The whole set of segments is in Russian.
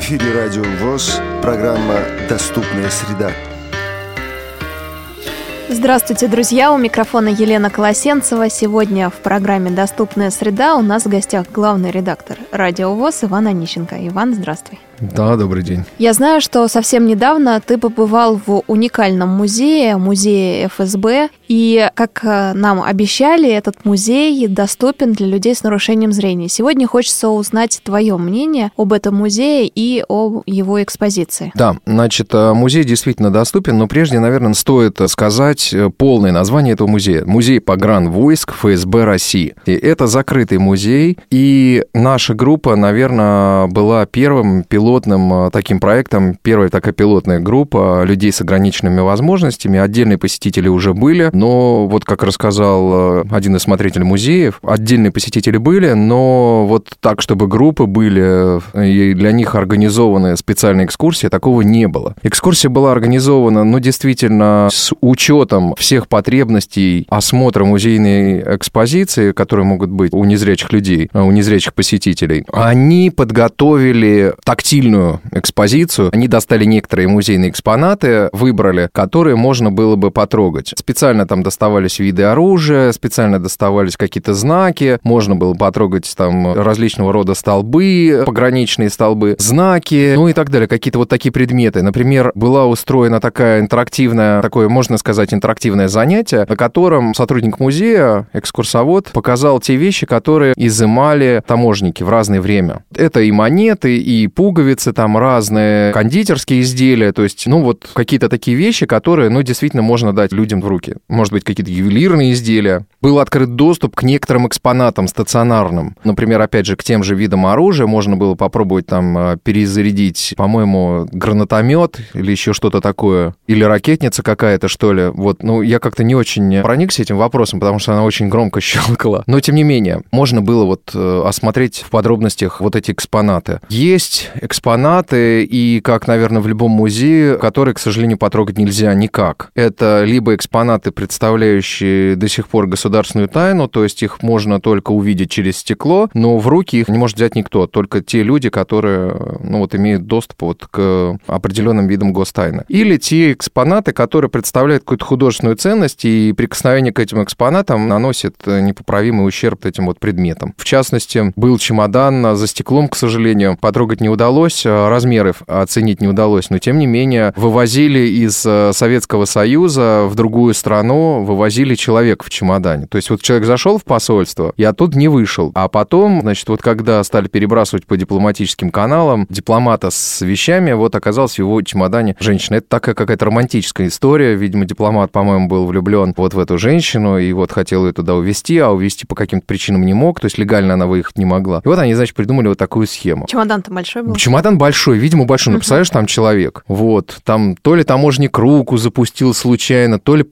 эфире Радио ВОЗ, программа «Доступная среда». Здравствуйте, друзья! У микрофона Елена Колосенцева. Сегодня в программе «Доступная среда» у нас в гостях главный редактор Радио ВОЗ Иван Онищенко. Иван, здравствуй. Да, добрый день. Я знаю, что совсем недавно ты побывал в уникальном музее, музее ФСБ, и, как э, нам обещали, этот музей доступен для людей с нарушением зрения. Сегодня хочется узнать твое мнение об этом музее и о его экспозиции. Да, значит, э, музей действительно доступен, но прежде, наверное, стоит сказать э, полное название этого музея. Музей погран войск ФСБ России. И это закрытый музей, и наша группа, наверное, была первым пилотным таким проектом, первая такая пилотная группа людей с ограниченными возможностями. Отдельные посетители уже были, но вот как рассказал э, один из смотрителей музеев, отдельные посетители были, но вот так, чтобы группы были э, и для них организованы специальные экскурсии, такого не было. Экскурсия была организована, ну, действительно, с учетом всех потребностей осмотра музейной экспозиции, которые могут быть у незрячих людей, у незрячих посетителей. Они подготовили тактильно сильную экспозицию. Они достали некоторые музейные экспонаты, выбрали, которые можно было бы потрогать. Специально там доставались виды оружия, специально доставались какие-то знаки, можно было потрогать там различного рода столбы, пограничные столбы, знаки, ну и так далее, какие-то вот такие предметы. Например, была устроена такая интерактивная, такое, можно сказать, интерактивное занятие, на котором сотрудник музея, экскурсовод, показал те вещи, которые изымали таможники в разное время. Это и монеты, и пуговицы, там разные кондитерские изделия, то есть, ну, вот какие-то такие вещи, которые, ну, действительно можно дать людям в руки. Может быть, какие-то ювелирные изделия. Был открыт доступ к некоторым экспонатам стационарным. Например, опять же, к тем же видам оружия можно было попробовать там э, перезарядить, по-моему, гранатомет или еще что-то такое, или ракетница какая-то, что ли. Вот, ну, я как-то не очень проникся этим вопросом, потому что она очень громко щелкала. Но, тем не менее, можно было вот э, осмотреть в подробностях вот эти экспонаты. Есть экспонаты, и, как, наверное, в любом музее, которые, к сожалению, потрогать нельзя никак. Это либо экспонаты, представляющие до сих пор государственную тайну, то есть их можно только увидеть через стекло, но в руки их не может взять никто, только те люди, которые, ну, вот, имеют доступ вот к определенным видам гостайны. Или те экспонаты, которые представляют какую-то художественную ценность, и прикосновение к этим экспонатам наносит непоправимый ущерб этим вот предметам. В частности, был чемодан за стеклом, к сожалению, потрогать не удалось, э, размеры оценить не удалось, но тем не менее вывозили из э, Советского Союза в другую страну, вывозили человека в чемодане. То есть вот человек зашел в посольство и оттуда не вышел. А потом, значит, вот когда стали перебрасывать по дипломатическим каналам дипломата с вещами, вот оказалось в его чемодане женщина. Это такая какая-то романтическая история. Видимо, дипломат, по-моему, был влюблен вот в эту женщину и вот хотел ее туда увезти, а увезти по каким-то причинам не мог, то есть легально она выехать не могла. И вот они, значит, придумали вот такую схему. Чемодан-то большой был? Чемодан большой, видимо, большой. Ну, представляешь, там человек. Вот. Там то ли таможник руку запустил случайно, то ли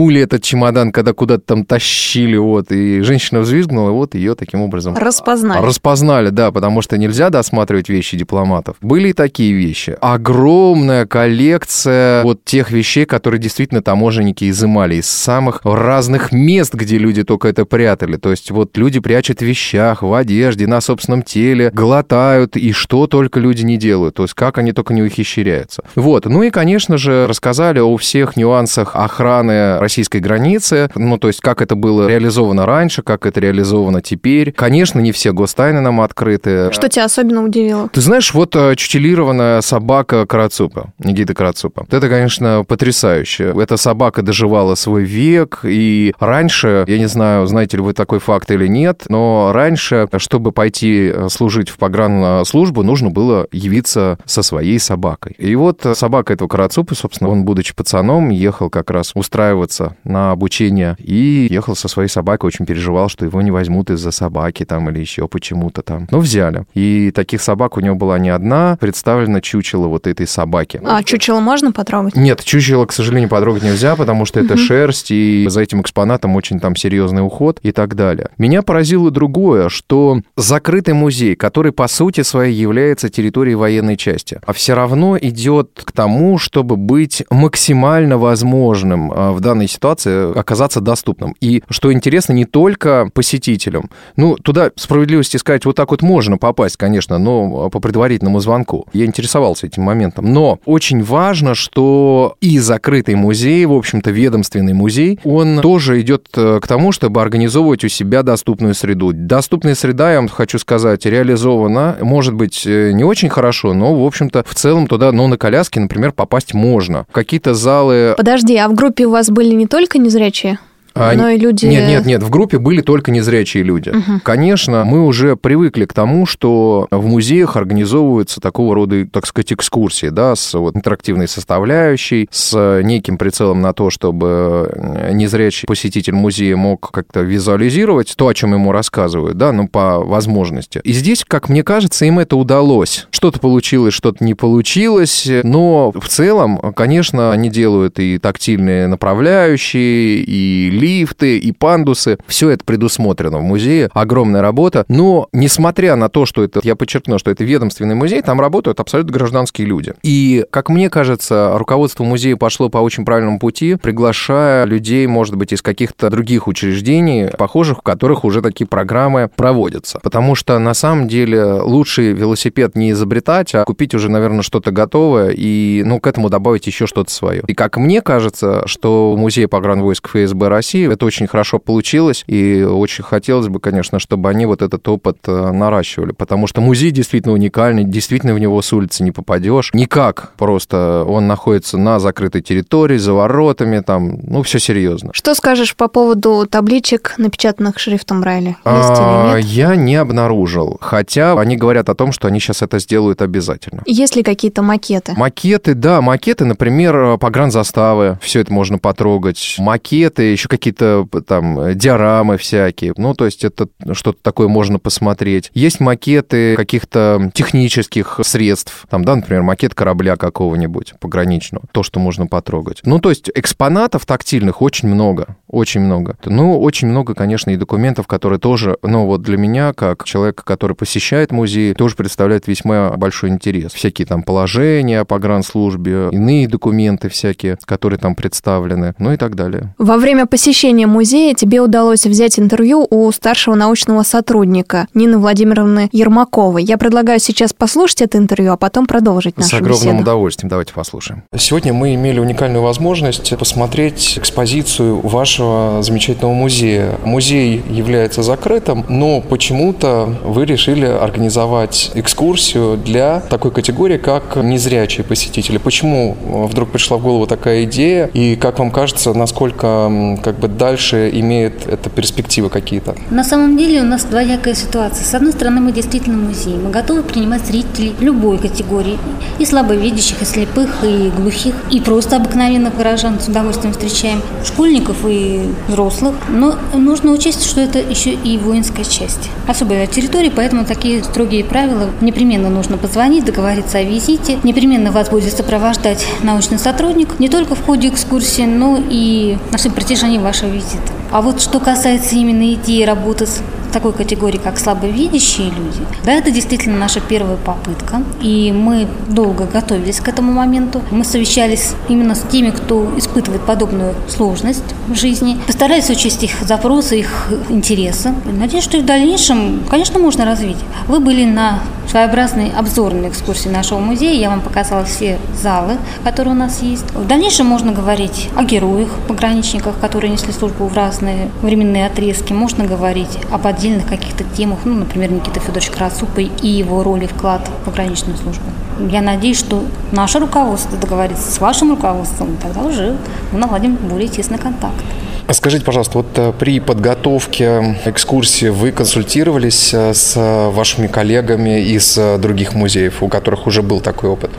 проткнули этот чемодан, когда куда-то там тащили, вот. И женщина взвизгнула, и вот ее таким образом... Распознали. Распознали, да, потому что нельзя досматривать вещи дипломатов. Были и такие вещи. Огромная коллекция вот тех вещей, которые действительно таможенники изымали из самых разных мест, где люди только это прятали. То есть вот люди прячут в вещах, в одежде, на собственном теле, глотают, и что только люди не делают, то есть как они только не ухищряются. Вот, ну и, конечно же, рассказали о всех нюансах охраны российской границы, ну, то есть как это было реализовано раньше, как это реализовано теперь. Конечно, не все гостайны нам открыты. Что тебя особенно удивило? Ты знаешь, вот э, чутилированная собака Карацупа, Никита Карацупа. Это, конечно, потрясающе. Эта собака доживала свой век, и раньше, я не знаю, знаете ли вы такой факт или нет, но раньше, чтобы пойти э, служить в погранслужбу, нужно было явиться со своей собакой. И вот собака этого Карацупы, собственно, он, будучи пацаном, ехал как раз устраиваться на обучение и ехал со своей собакой, очень переживал, что его не возьмут из-за собаки там или еще почему-то там. Но взяли. И таких собак у него была не одна, представлена чучело вот этой собаки. А чучело можно потрогать? Нет, чучело, к сожалению, потрогать нельзя, потому что это шерсть, и за этим экспонатом очень там серьезный уход и так далее. Меня поразило другое, что закрытый музей, который по сути своей является территорией военной части, а все равно идет к тому, чтобы быть максимально возможным а, в данной ситуации, оказаться доступным. И что интересно, не только посетителям. Ну, туда, справедливости сказать, вот так вот можно попасть, конечно, но по предварительному звонку. Я интересовался этим моментом. Но очень важно, что и закрытый музей, в общем-то, ведомственный музей, он тоже идет э, к тому, чтобы организовывать у себя доступную среду. Доступная среда, я вам хочу сказать, реализована, может быть, э, не очень хорошо, но, в общем-то, в целом туда, ну, на коляске, например, попасть можно. Какие-то залы... Подожди, а в группе у вас были не только незрячие? А, Но и люди... Нет, нет, нет, в группе были только незрячие люди. Угу. Конечно, мы уже привыкли к тому, что в музеях организовываются такого рода, так сказать, экскурсии, да, с вот интерактивной составляющей, с неким прицелом на то, чтобы незрячий посетитель музея мог как-то визуализировать то, о чем ему рассказывают, да, ну, по возможности. И здесь, как мне кажется, им это удалось. Что-то получилось, что-то не получилось, но в целом, конечно, они делают и тактильные направляющие, и лифты и пандусы. Все это предусмотрено в музее. Огромная работа. Но, несмотря на то, что это, я подчеркну, что это ведомственный музей, там работают абсолютно гражданские люди. И, как мне кажется, руководство музея пошло по очень правильному пути, приглашая людей, может быть, из каких-то других учреждений, похожих, в которых уже такие программы проводятся. Потому что, на самом деле, лучший велосипед не изобретать, а купить уже, наверное, что-то готовое и, ну, к этому добавить еще что-то свое. И, как мне кажется, что музей погранвойск ФСБ России России. Это очень хорошо получилось, и очень хотелось бы, конечно, чтобы они вот этот опыт э, наращивали, потому что музей действительно уникальный, действительно в него с улицы не попадешь. Никак просто он находится на закрытой территории, за воротами, там, ну, все серьезно. Что скажешь по поводу табличек, напечатанных шрифтом Брайля? Есть а? Я не обнаружил, хотя они говорят о том, что они сейчас это сделают обязательно. Есть ли какие-то макеты? Макеты, да, макеты, например, погранзаставы, все это можно потрогать. Макеты, еще какие-то там диорамы всякие. Ну, то есть это что-то такое можно посмотреть. Есть макеты каких-то технических средств. Там, да, например, макет корабля какого-нибудь пограничного. То, что можно потрогать. Ну, то есть экспонатов тактильных очень много. Очень много. Ну, очень много, конечно, и документов, которые тоже, ну, вот для меня, как человека, который посещает музей, тоже представляют весьма большой интерес. Всякие там положения по гранслужбе, иные документы всякие, которые там представлены, ну и так далее. Во время посещения музея тебе удалось взять интервью у старшего научного сотрудника Нины Владимировны Ермаковой. Я предлагаю сейчас послушать это интервью, а потом продолжить нашу С огромным беседу. удовольствием. Давайте послушаем. Сегодня мы имели уникальную возможность посмотреть экспозицию вашего замечательного музея. Музей является закрытым, но почему-то вы решили организовать экскурсию для такой категории, как незрячие посетители. Почему вдруг пришла в голову такая идея? И как вам кажется, насколько как бы дальше имеет это перспективы какие-то? На самом деле у нас двоякая ситуация. С одной стороны, мы действительно музей. Мы готовы принимать зрителей любой категории. И слабовидящих, и слепых, и глухих, и просто обыкновенных горожан с удовольствием встречаем. Школьников и взрослых. Но нужно учесть, что это еще и воинская часть. Особая территория, поэтому такие строгие правила. Непременно нужно позвонить, договориться о визите. Непременно вас будет сопровождать научный сотрудник. Не только в ходе экскурсии, но и на всем протяжении вашего визита. А вот что касается именно идеи работы с такой категории, как слабовидящие люди, да, это действительно наша первая попытка. И мы долго готовились к этому моменту. Мы совещались именно с теми, кто испытывает подобную сложность в жизни. Постарались учесть их запросы, их интересы. Надеюсь, что и в дальнейшем, конечно, можно развить. Вы были на своеобразной обзорной экскурсии нашего музея. Я вам показала все залы, которые у нас есть. В дальнейшем можно говорить о героях, пограничниках, которые несли службу в разные временные отрезки. Можно говорить об отдельных каких-то темах, ну, например, Никита Федорович Красупой и его роли вклад в пограничную службу. Я надеюсь, что наше руководство договорится с вашим руководством, тогда уже мы наладим более тесный контакт. А Скажите, пожалуйста, вот э, при подготовке экскурсии вы консультировались э, с вашими коллегами из э, других музеев, у которых уже был такой опыт?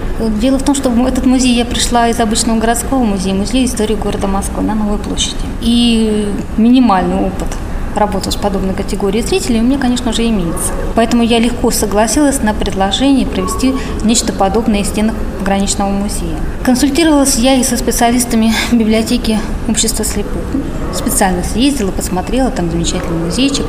Дело в том, что в этот музей я пришла из обычного городского музея, музея истории города Москвы на Новой площади. И минимальный опыт работу с подобной категорией зрителей у меня, конечно же, имеется. Поэтому я легко согласилась на предложение провести нечто подобное в стенах пограничного музея. Консультировалась я и со специалистами библиотеки общества слепых. Специально съездила, посмотрела, там замечательный музейчик,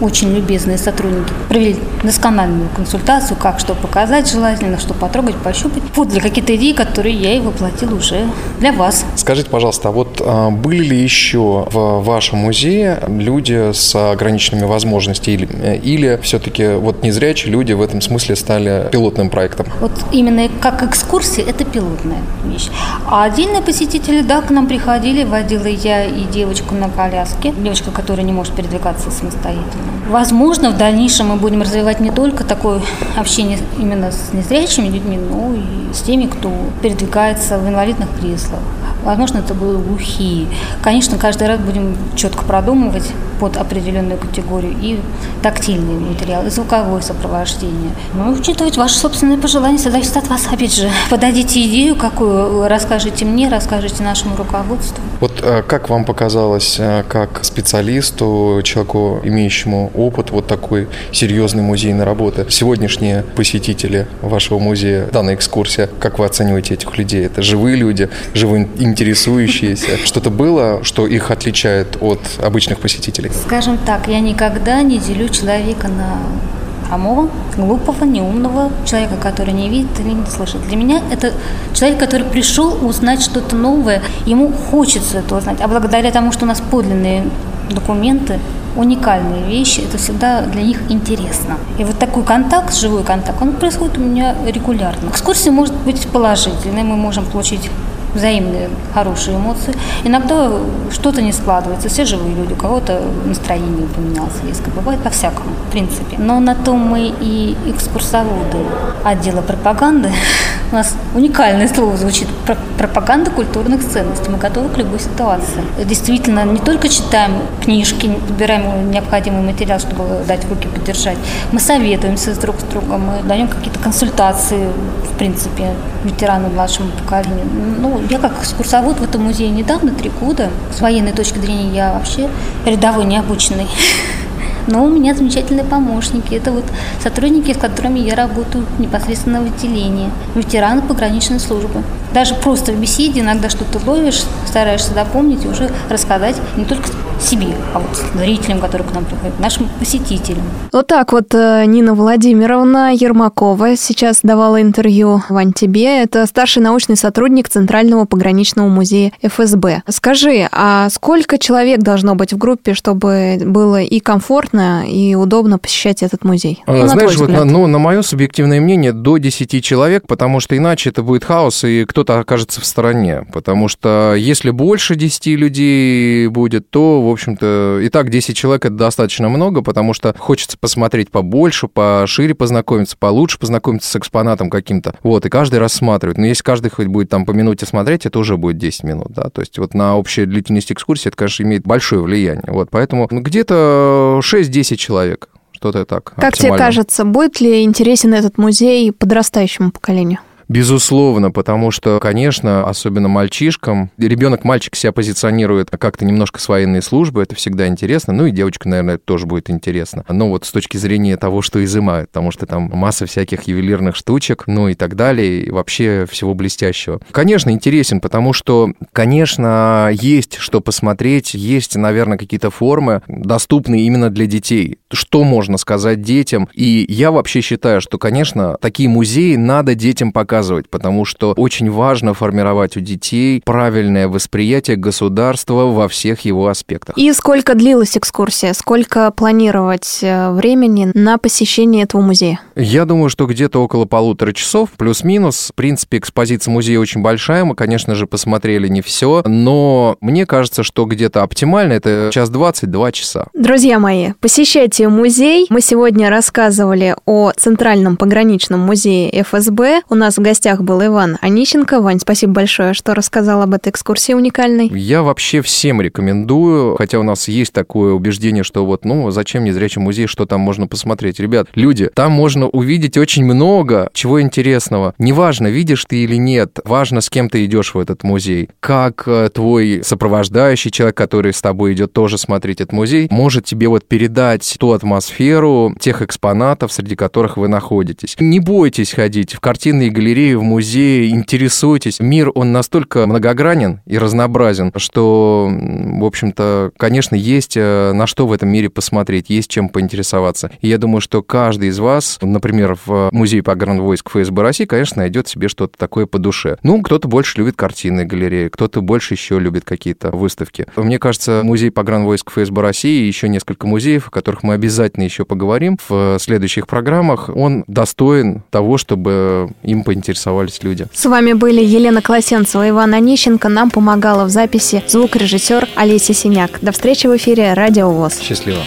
очень любезные сотрудники провели доскональную консультацию, как что показать желательно, что потрогать, пощупать. Вот для какие-то идеи, которые я и воплотила уже для вас. Скажите, пожалуйста, а вот а, были ли еще в вашем музее люди с ограниченными возможностями или, э, или все-таки вот незрячие люди в этом смысле стали пилотным проектом? Вот именно как экскурсии это пилотная вещь. А отдельные посетители, да, к нам приходили, водила я и девочку на коляске, девочка, которая не может передвигаться самостоятельно. Возможно, в дальнейшем мы будем развивать не только такое общение именно с незрячими людьми, но и с теми, кто передвигается в инвалидных креслах. Возможно, это будут глухие. Конечно, каждый раз будем четко продумывать под определенную категорию и тактильный материал, и звуковое сопровождение. Ну, учитывать ваши собственные пожелания, зависит от вас. Опять же, подадите идею, какую расскажите мне, расскажите нашему руководству. Вот э, как вам показалось, э, как специалисту, человеку, имеющему опыт вот такой серьезной музейной работы, сегодняшние посетители вашего музея, данная экскурсия, как вы оцениваете этих людей? Это живые люди, живые интересующиеся? Что-то было, что их отличает от обычных посетителей? Скажем так, я никогда не делю человека на хромого, глупого, неумного человека, который не видит или не слышит. Для меня это человек, который пришел узнать что-то новое, ему хочется это узнать. А благодаря тому, что у нас подлинные документы, уникальные вещи, это всегда для них интересно. И вот такой контакт, живой контакт, он происходит у меня регулярно. Экскурсия может быть положительной, мы можем получить взаимные хорошие эмоции. Иногда что-то не складывается, все живые люди, у кого-то настроение поменялось резко, бывает по-всякому, в принципе. Но на то мы и экскурсоводы отдела пропаганды. У нас уникальное слово звучит пропаганда культурных ценностей. Мы готовы к любой ситуации. Действительно, не только читаем книжки, подбираем необходимый материал, чтобы дать в руки поддержать. Мы советуемся друг с другом, мы даем какие-то консультации, в принципе, ветеранам младшему поколению. Ну, я как экскурсовод в этом музее недавно, три года. С военной точки зрения я вообще рядовой необученный. Но у меня замечательные помощники. Это вот сотрудники, с которыми я работаю непосредственно в отделении. Ветераны пограничной службы. Даже просто в беседе иногда что-то ловишь, стараешься запомнить и уже рассказать не только себе, а вот зрителям, которые к нам приходят, нашим посетителям. Вот так вот э, Нина Владимировна Ермакова сейчас давала интервью в Антибе. Это старший научный сотрудник Центрального пограничного музея ФСБ. Скажи, а сколько человек должно быть в группе, чтобы было и комфортно, и удобно посещать этот музей? А, ну, знаешь, вот на, ну, на мое субъективное мнение, до 10 человек, потому что иначе это будет хаос, и кто-то окажется в стороне. Потому что если больше 10 людей будет, то, в общем-то, и так 10 человек это достаточно много, потому что хочется посмотреть побольше, пошире познакомиться, получше познакомиться с экспонатом каким-то. Вот, и каждый рассматривает. Но если каждый хоть будет там по минуте смотреть, это уже будет 10 минут, да. То есть вот на общую длительность экскурсии это, конечно, имеет большое влияние. Вот, поэтому ну, где-то 6-10 человек что-то так. Как тебе кажется, будет ли интересен этот музей подрастающему поколению? Безусловно, потому что, конечно, особенно мальчишкам, ребенок-мальчик себя позиционирует как-то немножко с военной службы, это всегда интересно, ну и девочка, наверное, это тоже будет интересно. Но вот с точки зрения того, что изымают, потому что там масса всяких ювелирных штучек, ну и так далее, и вообще всего блестящего. Конечно, интересен, потому что, конечно, есть что посмотреть, есть, наверное, какие-то формы, доступные именно для детей. Что можно сказать детям? И я вообще считаю, что, конечно, такие музеи надо детям показывать рассказывать, потому что очень важно формировать у детей правильное восприятие государства во всех его аспектах. И сколько длилась экскурсия? Сколько планировать э, времени на посещение этого музея? Я думаю, что где-то около полутора часов, плюс-минус. В принципе, экспозиция музея очень большая, мы, конечно же, посмотрели не все, но мне кажется, что где-то оптимально это час двадцать, два часа. Друзья мои, посещайте музей. Мы сегодня рассказывали о Центральном пограничном музее ФСБ. У нас гостях был Иван Онищенко. Вань, спасибо большое, что рассказал об этой экскурсии уникальной. Я вообще всем рекомендую, хотя у нас есть такое убеждение, что вот, ну, зачем незрячий музей, что там можно посмотреть. Ребят, люди, там можно увидеть очень много чего интересного. Неважно, видишь ты или нет, важно, с кем ты идешь в этот музей. Как э, твой сопровождающий человек, который с тобой идет тоже смотреть этот музей, может тебе вот передать ту атмосферу тех экспонатов, среди которых вы находитесь. Не бойтесь ходить в картинные галереи, галереи, в музее, интересуйтесь. Мир, он настолько многогранен и разнообразен, что, в общем-то, конечно, есть э, на что в этом мире посмотреть, есть чем поинтересоваться. И я думаю, что каждый из вас, например, в музее погранвойск ФСБ России, конечно, найдет себе что-то такое по душе. Ну, кто-то больше любит картины галереи, кто-то больше еще любит какие-то выставки. Мне кажется, музей погранвойск ФСБ России и еще несколько музеев, о которых мы обязательно еще поговорим в следующих программах, он достоин того, чтобы им поинтересовались люди. С вами были Елена Колосенцева и Иван Онищенко. Нам помогала в записи звукорежиссер Олеся Синяк. До встречи в эфире Радио ВОЗ. Счастливо.